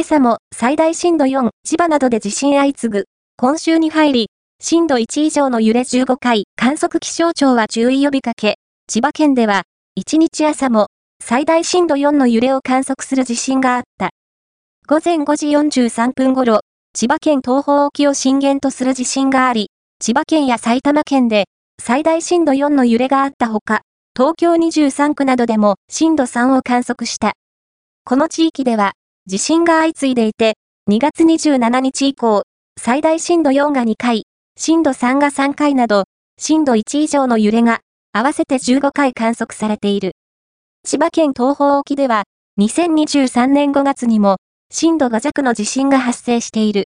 今朝も最大震度4、千葉などで地震相次ぐ。今週に入り、震度1以上の揺れ15回、観測気象庁は注意呼びかけ、千葉県では、1日朝も最大震度4の揺れを観測する地震があった。午前5時43分頃、千葉県東方沖を震源とする地震があり、千葉県や埼玉県で最大震度4の揺れがあったほか、東京23区などでも震度3を観測した。この地域では地震が相次いでいて、2月27日以降、最大震度4が2回、震度3が3回など、震度1以上の揺れが、合わせて15回観測されている。千葉県東方沖では、2023年5月にも、震度5弱の地震が発生している。